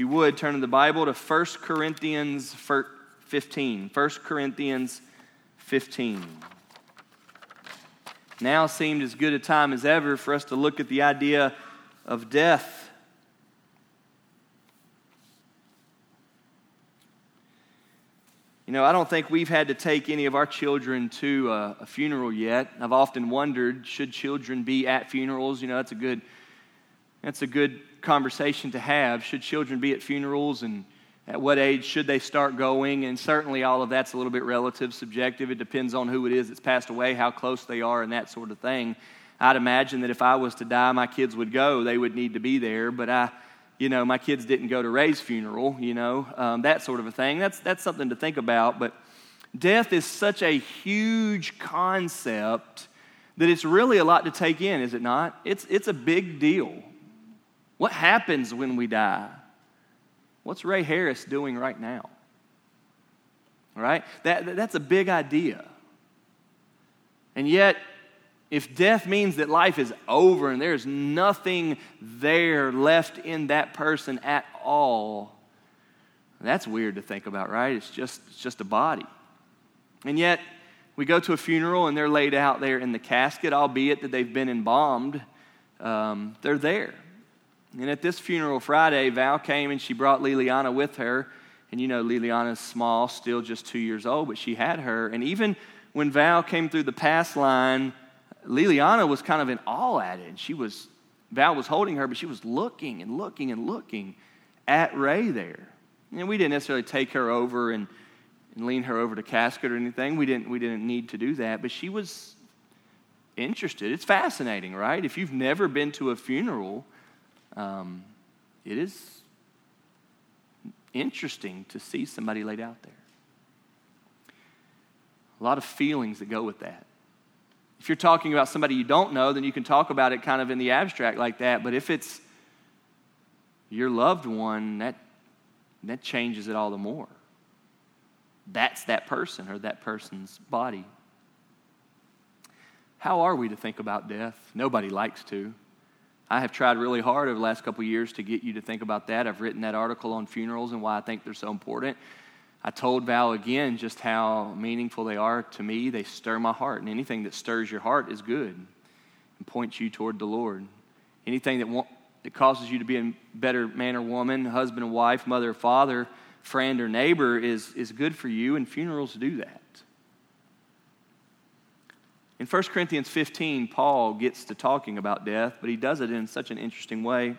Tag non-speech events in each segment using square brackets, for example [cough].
you would, turn in the Bible to 1 Corinthians 15. 1 Corinthians 15. Now seemed as good a time as ever for us to look at the idea of death. You know, I don't think we've had to take any of our children to a, a, funeral yet. I've often wondered, should children be at funerals? You know, that's a good, that's a good conversation to have. Should children be at funerals and at what age should they start going? And certainly all of that's a little bit relative, subjective. It depends on who it is that's passed away, how close they are, and that sort of thing. I'd imagine that if I was to die, my kids would go. They would need to be there. But I, you know, my kids didn't go to Ray's funeral, you know, um, that sort of a thing. That's, that's something to think about. But death is such a huge concept that it's really a lot to take in, is it not? It's, it's a big deal. What happens when we die? What's Ray Harris doing right now? All right? That, that's a big idea. And yet, if death means that life is over and there's nothing there left in that person at all, that's weird to think about, right? It's just, it's just a body. And yet, we go to a funeral and they're laid out there in the casket, albeit that they've been embalmed. Um, they're there. And at this funeral Friday, Val came and she brought Liliana with her. And you know, Liliana's small, still just two years old, but she had her. And even when Val came through the pass line, Liliana was kind of in awe at it. And she was, Val was holding her, but she was looking and looking and looking at Ray there. And we didn't necessarily take her over and, and lean her over to casket or anything. We didn't, we didn't need to do that, but she was interested. It's fascinating, right? If you've never been to a funeral, um, it is interesting to see somebody laid out there. A lot of feelings that go with that. If you're talking about somebody you don't know, then you can talk about it kind of in the abstract like that. But if it's your loved one, that, that changes it all the more. That's that person or that person's body. How are we to think about death? Nobody likes to. I have tried really hard over the last couple years to get you to think about that. I've written that article on funerals and why I think they're so important. I told Val again just how meaningful they are to me. They stir my heart, and anything that stirs your heart is good and points you toward the Lord. Anything that, that causes you to be a better man or woman, husband or wife, mother or father, friend or neighbor is, is good for you, and funerals do that. In 1 Corinthians 15, Paul gets to talking about death, but he does it in such an interesting way.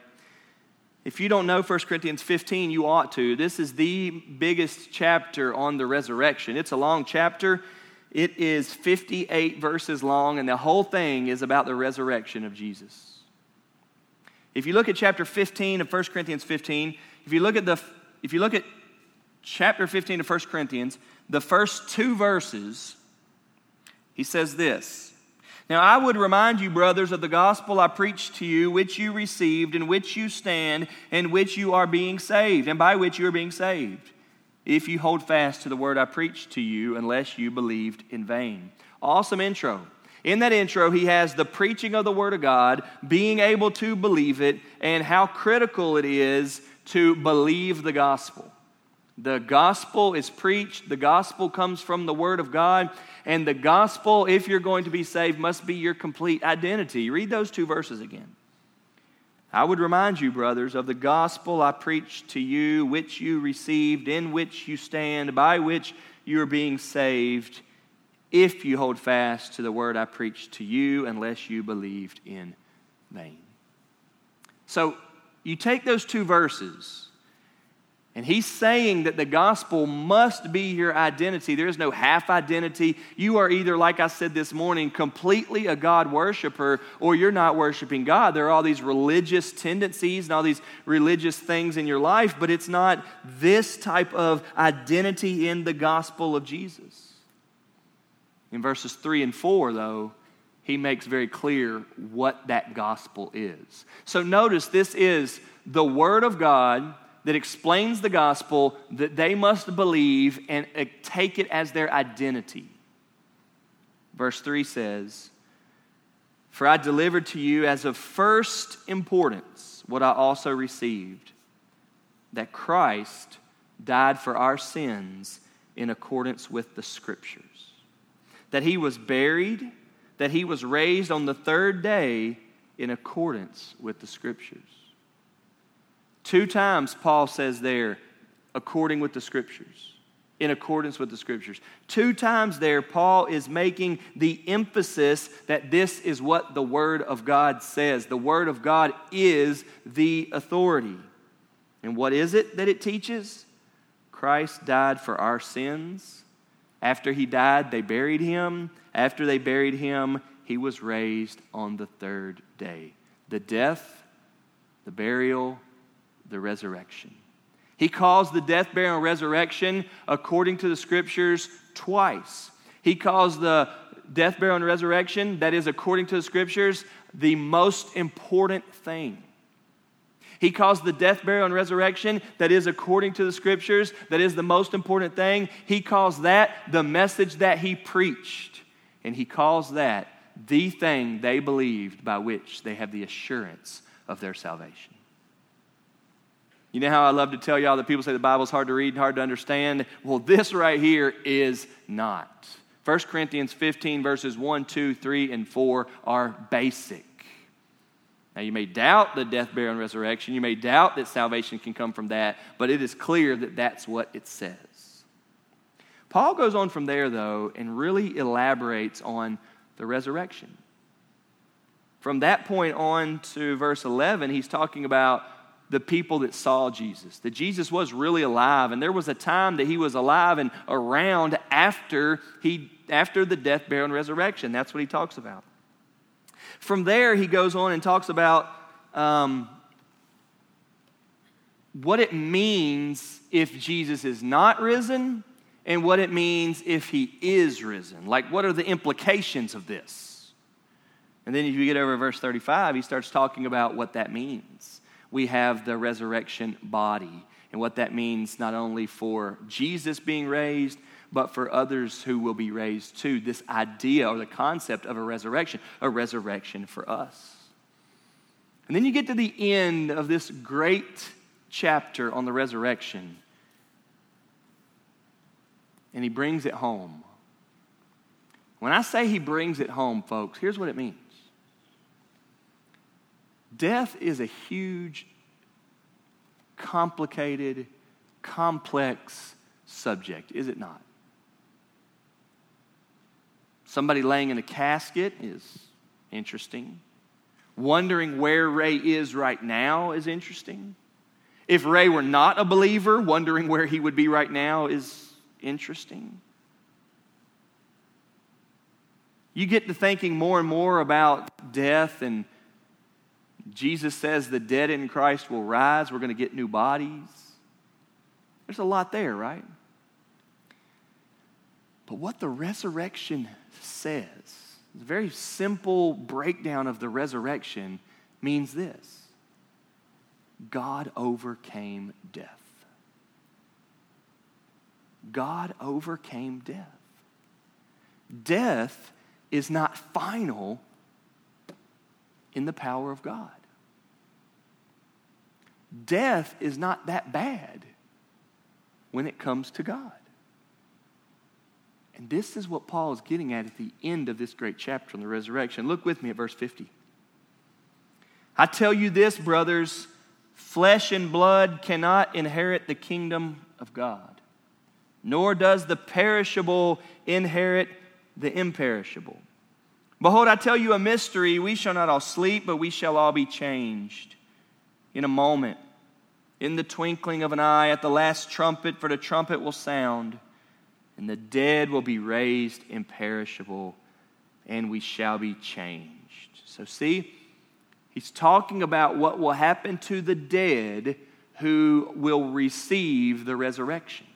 If you don't know 1 Corinthians 15, you ought to. This is the biggest chapter on the resurrection. It's a long chapter. It is 58 verses long, and the whole thing is about the resurrection of Jesus. If you look at chapter 15 of 1 Corinthians 15, if you look at the if you look at chapter 15 of 1 Corinthians, the first two verses he says this Now I would remind you, brothers, of the gospel I preached to you, which you received, in which you stand, in which you are being saved, and by which you are being saved, if you hold fast to the word I preached to you, unless you believed in vain. Awesome intro. In that intro, he has the preaching of the Word of God, being able to believe it, and how critical it is to believe the gospel. The gospel is preached, the gospel comes from the Word of God, and the gospel, if you're going to be saved, must be your complete identity. Read those two verses again. I would remind you, brothers, of the gospel I preached to you, which you received, in which you stand, by which you are being saved, if you hold fast to the word I preached to you, unless you believed in vain. So you take those two verses and he's saying that the gospel must be your identity. There is no half identity. You are either, like I said this morning, completely a God worshiper, or you're not worshiping God. There are all these religious tendencies and all these religious things in your life, but it's not this type of identity in the gospel of Jesus. In verses 3 and 4, though, he makes very clear what that gospel is. So notice this is the Word of God that explains the gospel that they must believe and uh, take it as their identity. Verse 3 says, For I delivered to you as of first importance what I also received that Christ died for our sins in accordance with the Scriptures, that he was buried, that he was raised on the third day in accordance with the Scriptures. Two times Paul says there, according with the Scriptures in accordance with the scriptures. Two times there, Paul is making the emphasis that this is what the Word of God says. The Word of God is the authority. And what is it that it teaches? Christ died for our sins. After he died, they buried him. After they buried him, he was raised on the third day. The death, the burial, the resurrection. He calls the death, burial, and resurrection, according to the scriptures, twice. He calls the death, burial, and resurrection, that is, according to the scriptures, the most important thing. He calls the death, burial, and resurrection, that is according to the scriptures, that is the most important thing. He calls that the message that he preached. And he calls that the thing they believed by which they have the assurance of their salvation. You know how I love to tell y'all that people say the Bible's hard to read and hard to understand? Well, this right here is not. 1 Corinthians 15, verses 1, 2, 3, and 4 are basic. Now, you may doubt the death, burial, and resurrection. You may doubt that salvation can come from that, but it is clear that that's what it says. Paul goes on from there, though, and really elaborates on the resurrection. From that point on to verse 11, he's talking about the people that saw Jesus, that Jesus was really alive. And there was a time that he was alive and around after, he, after the death, burial, and resurrection. That's what he talks about. From there, he goes on and talks about um, what it means if Jesus is not risen and what it means if he is risen. Like, what are the implications of this? And then if you get over verse 35, he starts talking about what that means we have the resurrection body. And what that means not only for Jesus being raised, but for others who will be raised too. This idea or the concept of a resurrection, a resurrection for us. And then you get to the end of this great chapter on the resurrection, and he brings it home. When I say he brings it home, folks, here's what it means Death is a huge, complicated, complex subject, is it not? Somebody laying in a casket is interesting. Wondering where Ray is right now is interesting. If Ray were not a believer, wondering where he would be right now is interesting. You get to thinking more and more about death and Jesus says the dead in Christ will rise. We're going to get new bodies. There's a lot there, right? But what the resurrection says, a very simple breakdown of the resurrection, means this God overcame death. God overcame death. Death is not final in the power of God. Death is not that bad when it comes to God. And this is what Paul is getting at at the end of this great chapter on the resurrection. Look with me at verse 50. I tell you this, brothers flesh and blood cannot inherit the kingdom of God, nor does the perishable inherit the imperishable. Behold, I tell you a mystery. We shall not all sleep, but we shall all be changed in a moment, in the twinkling of an eye, at the last trumpet, for the trumpet will sound, and the dead will be raised imperishable, and we shall be changed. So, see, he's talking about what will happen to the dead who will receive the resurrection.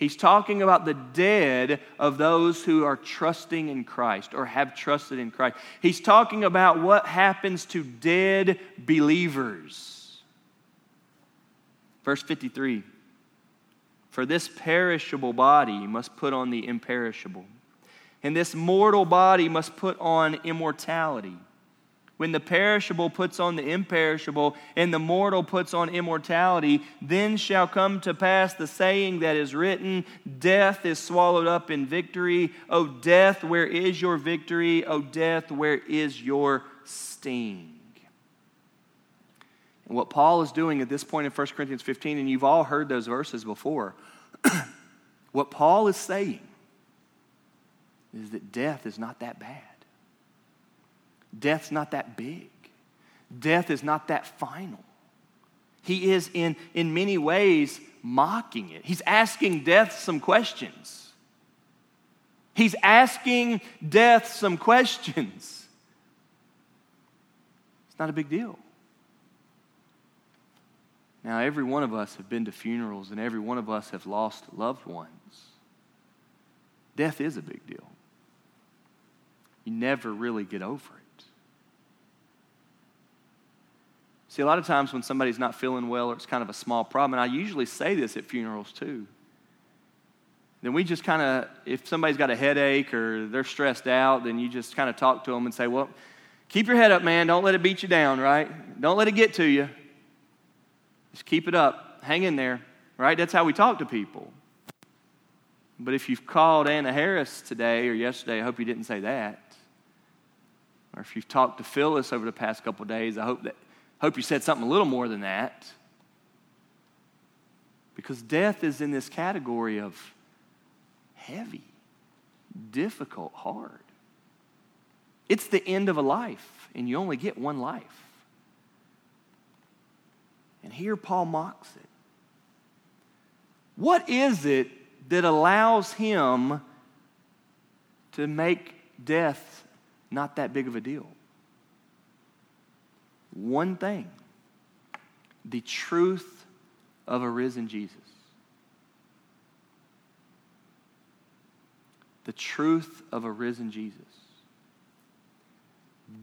He's talking about the dead of those who are trusting in Christ or have trusted in Christ. He's talking about what happens to dead believers. Verse 53 For this perishable body must put on the imperishable, and this mortal body must put on immortality. When the perishable puts on the imperishable and the mortal puts on immortality, then shall come to pass the saying that is written Death is swallowed up in victory. O death, where is your victory? O death, where is your sting? And what Paul is doing at this point in 1 Corinthians 15, and you've all heard those verses before, [clears throat] what Paul is saying is that death is not that bad. Death's not that big. Death is not that final. He is, in, in many ways, mocking it. He's asking death some questions. He's asking death some questions. It's not a big deal. Now, every one of us have been to funerals, and every one of us have lost loved ones. Death is a big deal. You never really get over it. See, a lot of times when somebody's not feeling well or it's kind of a small problem, and I usually say this at funerals too, then we just kind of, if somebody's got a headache or they're stressed out, then you just kind of talk to them and say, well, keep your head up, man. Don't let it beat you down, right? Don't let it get to you. Just keep it up. Hang in there, right? That's how we talk to people. But if you've called Anna Harris today or yesterday, I hope you didn't say that. Or if you've talked to Phyllis over the past couple days, I hope that Hope you said something a little more than that. Because death is in this category of heavy, difficult, hard. It's the end of a life, and you only get one life. And here Paul mocks it. What is it that allows him to make death not that big of a deal? One thing the truth of a risen Jesus. The truth of a risen Jesus.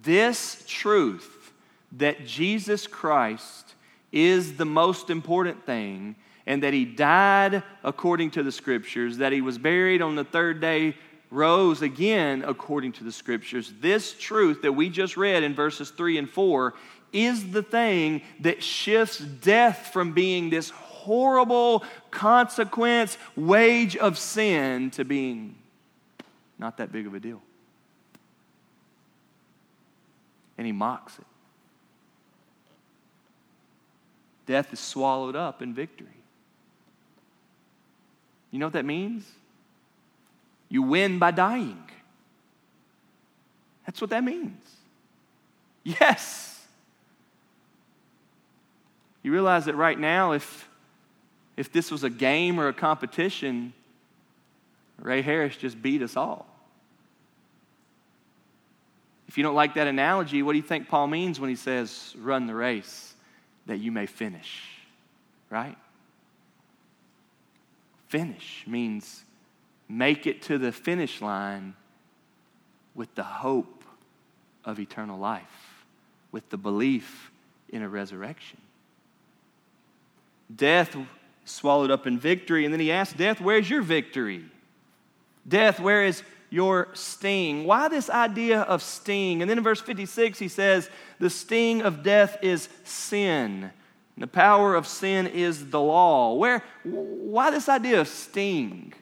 This truth that Jesus Christ is the most important thing and that he died according to the scriptures, that he was buried on the third day, rose again according to the scriptures. This truth that we just read in verses 3 and 4 is the thing that shifts death from being this horrible consequence, wage of sin, to being not that big of a deal. And he mocks it. Death is swallowed up in victory. You know what that means? You win by dying. That's what that means. Yes. You realize that right now, if, if this was a game or a competition, Ray Harris just beat us all. If you don't like that analogy, what do you think Paul means when he says, run the race that you may finish? Right? Finish means make it to the finish line with the hope of eternal life, with the belief in a resurrection. Death swallowed up in victory. And then he asked, Death, where's your victory? Death, where is your sting? Why this idea of sting? And then in verse 56, he says, The sting of death is sin. And The power of sin is the law. Where, why this idea of sting?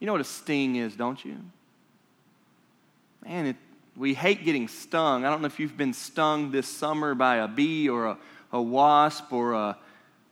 You know what a sting is, don't you? Man, it, we hate getting stung. I don't know if you've been stung this summer by a bee or a a wasp or a,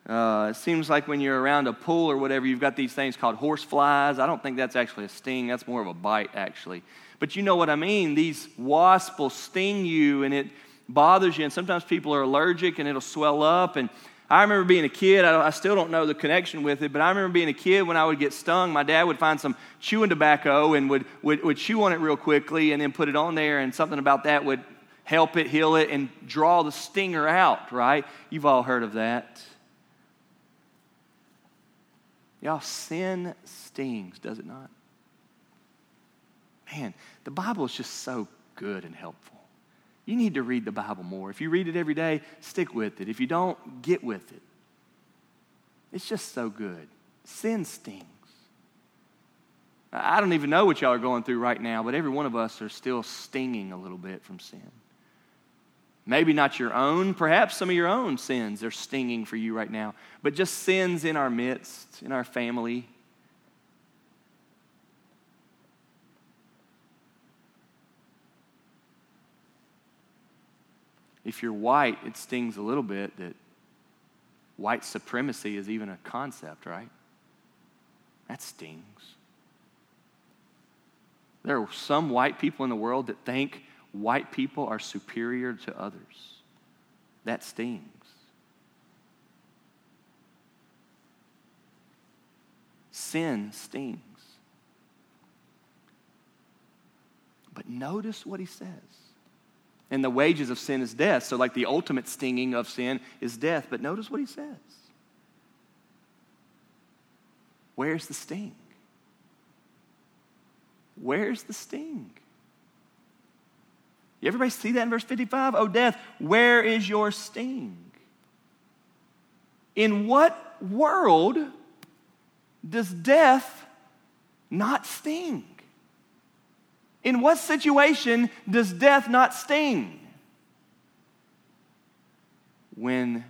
uh, it seems like when you're around a pool or whatever, you've got these things called horse flies. I don't think that's actually a sting, that's more of a bite, actually. But you know what I mean. These wasps will sting you and it bothers you, and sometimes people are allergic and it'll swell up. And I remember being a kid, I, I still don't know the connection with it, but I remember being a kid when I would get stung, my dad would find some chewing tobacco and would, would, would chew on it real quickly and then put it on there, and something about that would help it, heal it, and draw the stinger out, right? You've all heard of that. Y'all, sin stings, does it not? Man, the Bible is just so good and helpful. You need to read the Bible more. If you read it every day, stick with it. If you don't, get with it. It's just so good. Sin stings. I don't even know what y'all are going through right now, but every one of us are still stinging a little bit from sin. Maybe not your own, perhaps some of your own sins are stinging for you right now, but just sins in our midst, in our family. If you're white, it stings a little bit that white supremacy is even a concept, right? That stings. There are some white people in the world that think white people are superior to others. That stings. Sin stings. But notice what he says. And the wages of sin is death. So, like the ultimate stinging of sin is death. But notice what he says. Where's the sting? Where's the sting? You everybody see that in verse 55? Oh, death, where is your sting? In what world does death not sting? In what situation does death not sting? When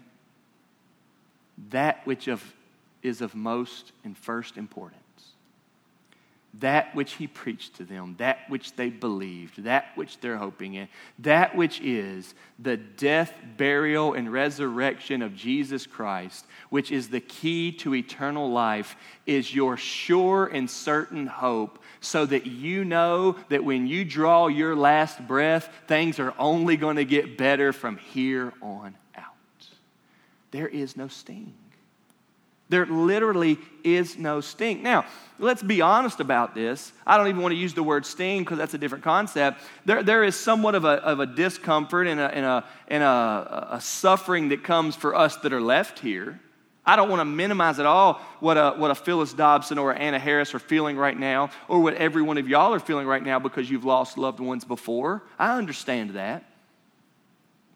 that which of, is of most and first importance that which he preached to them, that which they believed, that which they're hoping in, that which is the death, burial, and resurrection of Jesus Christ, which is the key to eternal life, is your sure and certain hope, so that you know that when you draw your last breath, things are only going to get better from here on out. There is no sting. There literally is no sting. Now, let's be honest about this. I don't even want to use the word sting because that's a different concept. There, there is somewhat of a, of a discomfort and, a, and, a, and a, a suffering that comes for us that are left here. I don't want to minimize at all what a, what a Phyllis Dobson or Anna Harris are feeling right now, or what every one of y'all are feeling right now because you've lost loved ones before. I understand that.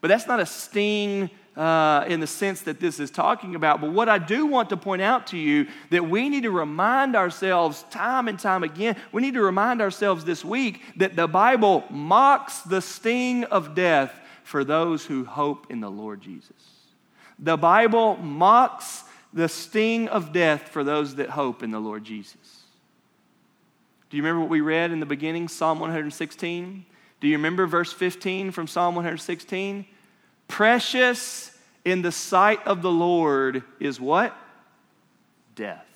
But that's not a sting uh, in the sense that this is talking about. But what I do want to point out to you that we need to remind ourselves time and time again, we need to remind ourselves this week that the Bible mocks the sting of death for those who hope in the Lord Jesus. The Bible mocks the sting of death for those that hope in the Lord Jesus. Do you remember what we read in the beginning, Psalm 116? Do you remember verse 15 from Psalm 116? Precious in the sight of the Lord is what? Death.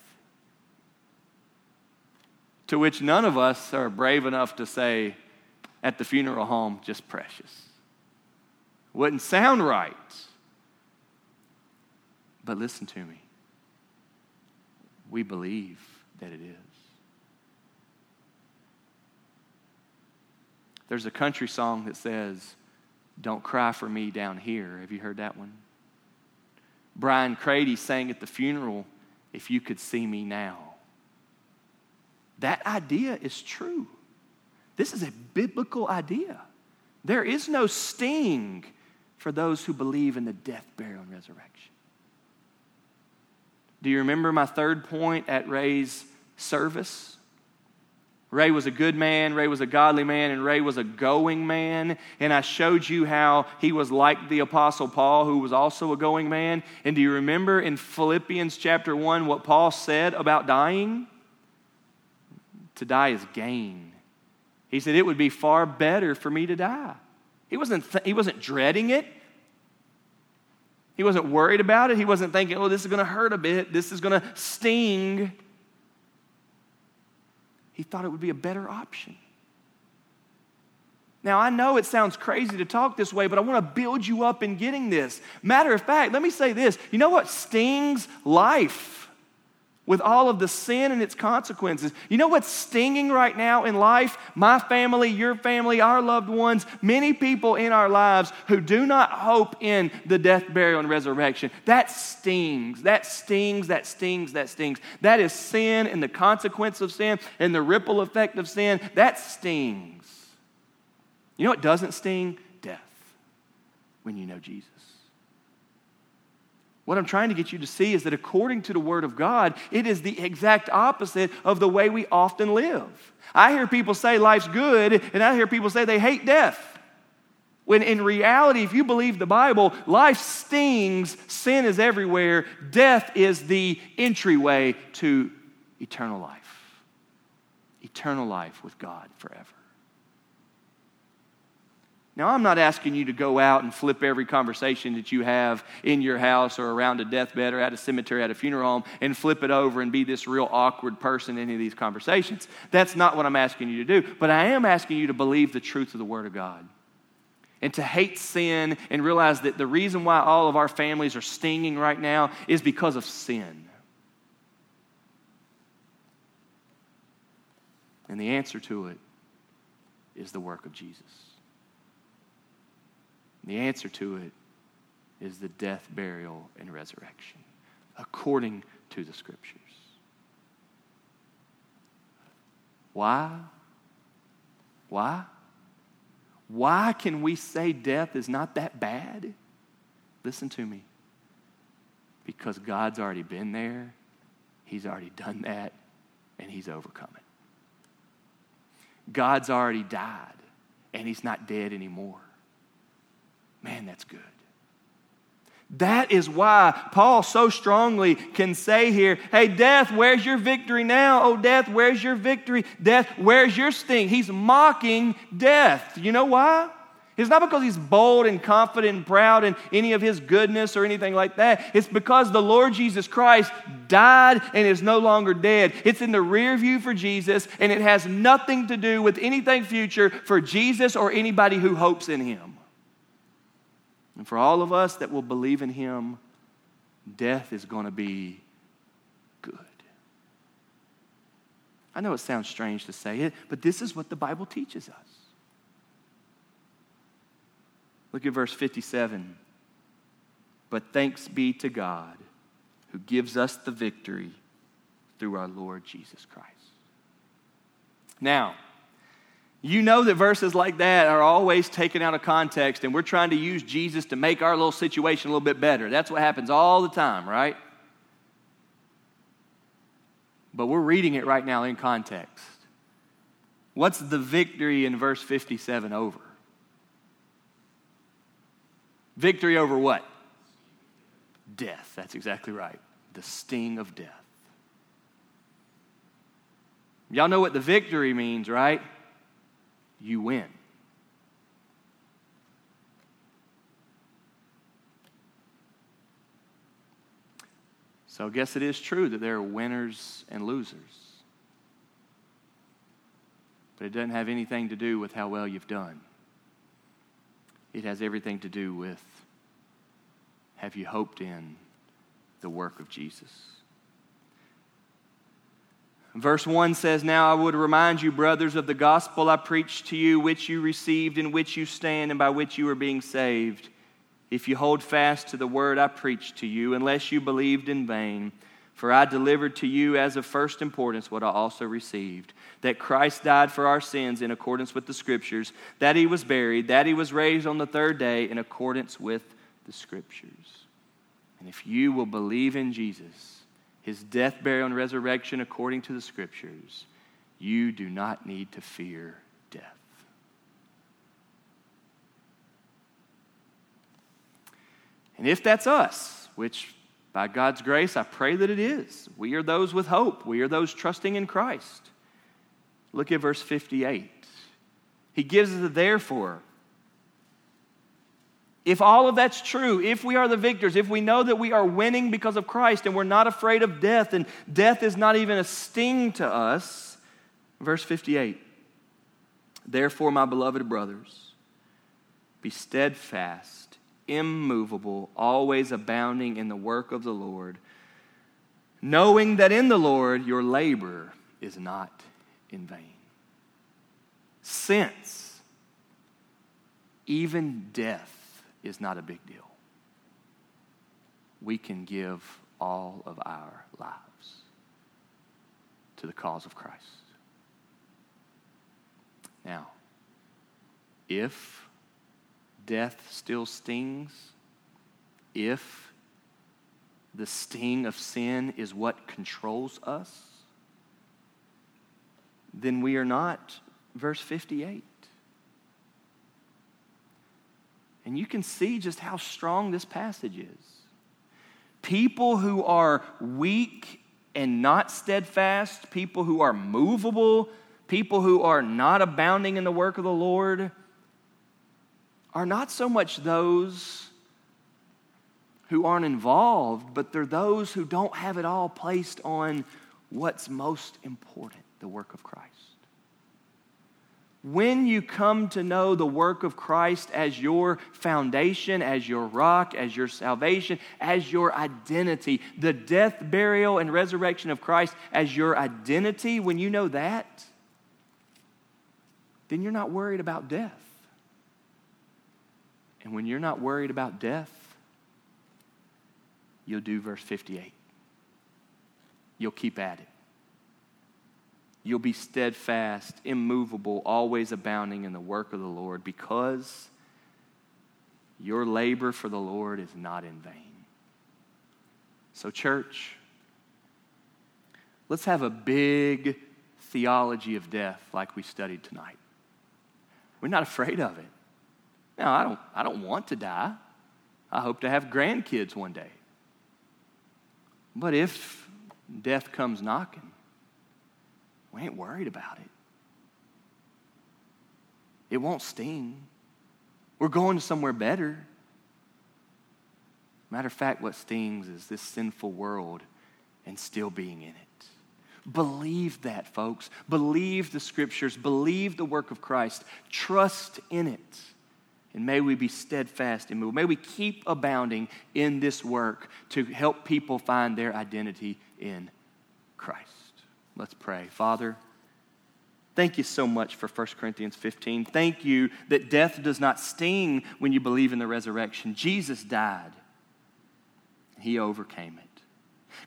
To which none of us are brave enough to say at the funeral home, just precious. Wouldn't sound right. But listen to me. We believe that it is. There's a country song that says, don't cry for me down here. Have you heard that one? Brian Crady sang at the funeral, If You Could See Me Now. That idea is true. This is a biblical idea. There is no sting for those who believe in the death, burial, and resurrection. Do you remember my third point at Ray's service? Ray was a good man, Ray was a godly man, and Ray was a going man. And I showed you how he was like the Apostle Paul, who was also a going man. And do you remember in Philippians chapter 1 what Paul said about dying? To die is gain. He said, It would be far better for me to die. He wasn't, th- he wasn't dreading it. He wasn't worried about it. He wasn't thinking, oh, this is going to hurt a bit. This is going to sting. He thought it would be a better option. Now, I know it sounds crazy to talk this way, but I want to build you up in getting this. Matter of fact, let me say this. You know what stings life? With all of the sin and its consequences. You know what's stinging right now in life? My family, your family, our loved ones, many people in our lives who do not hope in the death, burial, and resurrection. That stings. That stings. That stings. That stings. That is sin and the consequence of sin and the ripple effect of sin. That stings. You know what doesn't sting? Death when you know Jesus. What I'm trying to get you to see is that according to the Word of God, it is the exact opposite of the way we often live. I hear people say life's good, and I hear people say they hate death. When in reality, if you believe the Bible, life stings, sin is everywhere, death is the entryway to eternal life. Eternal life with God forever. Now, I'm not asking you to go out and flip every conversation that you have in your house or around a deathbed or at a cemetery, at a funeral home, and flip it over and be this real awkward person in any of these conversations. That's not what I'm asking you to do. But I am asking you to believe the truth of the Word of God and to hate sin and realize that the reason why all of our families are stinging right now is because of sin. And the answer to it is the work of Jesus. The answer to it is the death, burial, and resurrection, according to the scriptures. Why? Why? Why can we say death is not that bad? Listen to me. Because God's already been there, He's already done that, and He's overcome it. God's already died, and He's not dead anymore. Man, that's good. That is why Paul so strongly can say here, Hey, death, where's your victory now? Oh, death, where's your victory? Death, where's your sting? He's mocking death. You know why? It's not because he's bold and confident and proud in any of his goodness or anything like that. It's because the Lord Jesus Christ died and is no longer dead. It's in the rear view for Jesus, and it has nothing to do with anything future for Jesus or anybody who hopes in him. And for all of us that will believe in him, death is going to be good. I know it sounds strange to say it, but this is what the Bible teaches us. Look at verse 57. But thanks be to God who gives us the victory through our Lord Jesus Christ. Now, you know that verses like that are always taken out of context, and we're trying to use Jesus to make our little situation a little bit better. That's what happens all the time, right? But we're reading it right now in context. What's the victory in verse 57 over? Victory over what? Death. That's exactly right. The sting of death. Y'all know what the victory means, right? You win. So I guess it is true that there are winners and losers. But it doesn't have anything to do with how well you've done. It has everything to do with have you hoped in the work of Jesus? Verse 1 says, Now I would remind you, brothers, of the gospel I preached to you, which you received, in which you stand, and by which you are being saved. If you hold fast to the word I preached to you, unless you believed in vain. For I delivered to you as of first importance what I also received that Christ died for our sins in accordance with the Scriptures, that he was buried, that he was raised on the third day in accordance with the Scriptures. And if you will believe in Jesus, his death, burial, and resurrection according to the scriptures, you do not need to fear death. And if that's us, which by God's grace I pray that it is, we are those with hope, we are those trusting in Christ. Look at verse 58. He gives a therefore. If all of that's true, if we are the victors, if we know that we are winning because of Christ and we're not afraid of death, and death is not even a sting to us, verse 58 Therefore, my beloved brothers, be steadfast, immovable, always abounding in the work of the Lord, knowing that in the Lord your labor is not in vain. Since even death is not a big deal. We can give all of our lives to the cause of Christ. Now, if death still stings, if the sting of sin is what controls us, then we are not verse 58. And you can see just how strong this passage is. People who are weak and not steadfast, people who are movable, people who are not abounding in the work of the Lord, are not so much those who aren't involved, but they're those who don't have it all placed on what's most important the work of Christ. When you come to know the work of Christ as your foundation, as your rock, as your salvation, as your identity, the death, burial, and resurrection of Christ as your identity, when you know that, then you're not worried about death. And when you're not worried about death, you'll do verse 58. You'll keep at it. You'll be steadfast, immovable, always abounding in the work of the Lord because your labor for the Lord is not in vain. So, church, let's have a big theology of death like we studied tonight. We're not afraid of it. Now, I don't, I don't want to die. I hope to have grandkids one day. But if death comes knocking, we ain't worried about it. It won't sting. We're going to somewhere better. Matter of fact, what stings is this sinful world and still being in it. Believe that, folks. Believe the scriptures. Believe the work of Christ. Trust in it. And may we be steadfast and. May we keep abounding in this work to help people find their identity in Christ. Let's pray. Father, thank you so much for 1 Corinthians 15. Thank you that death does not sting when you believe in the resurrection. Jesus died, He overcame it.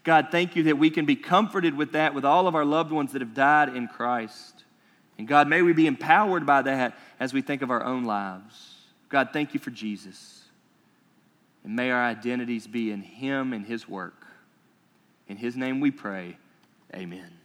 God, thank you that we can be comforted with that, with all of our loved ones that have died in Christ. And God, may we be empowered by that as we think of our own lives. God, thank you for Jesus. And may our identities be in Him and His work. In His name we pray. Amen.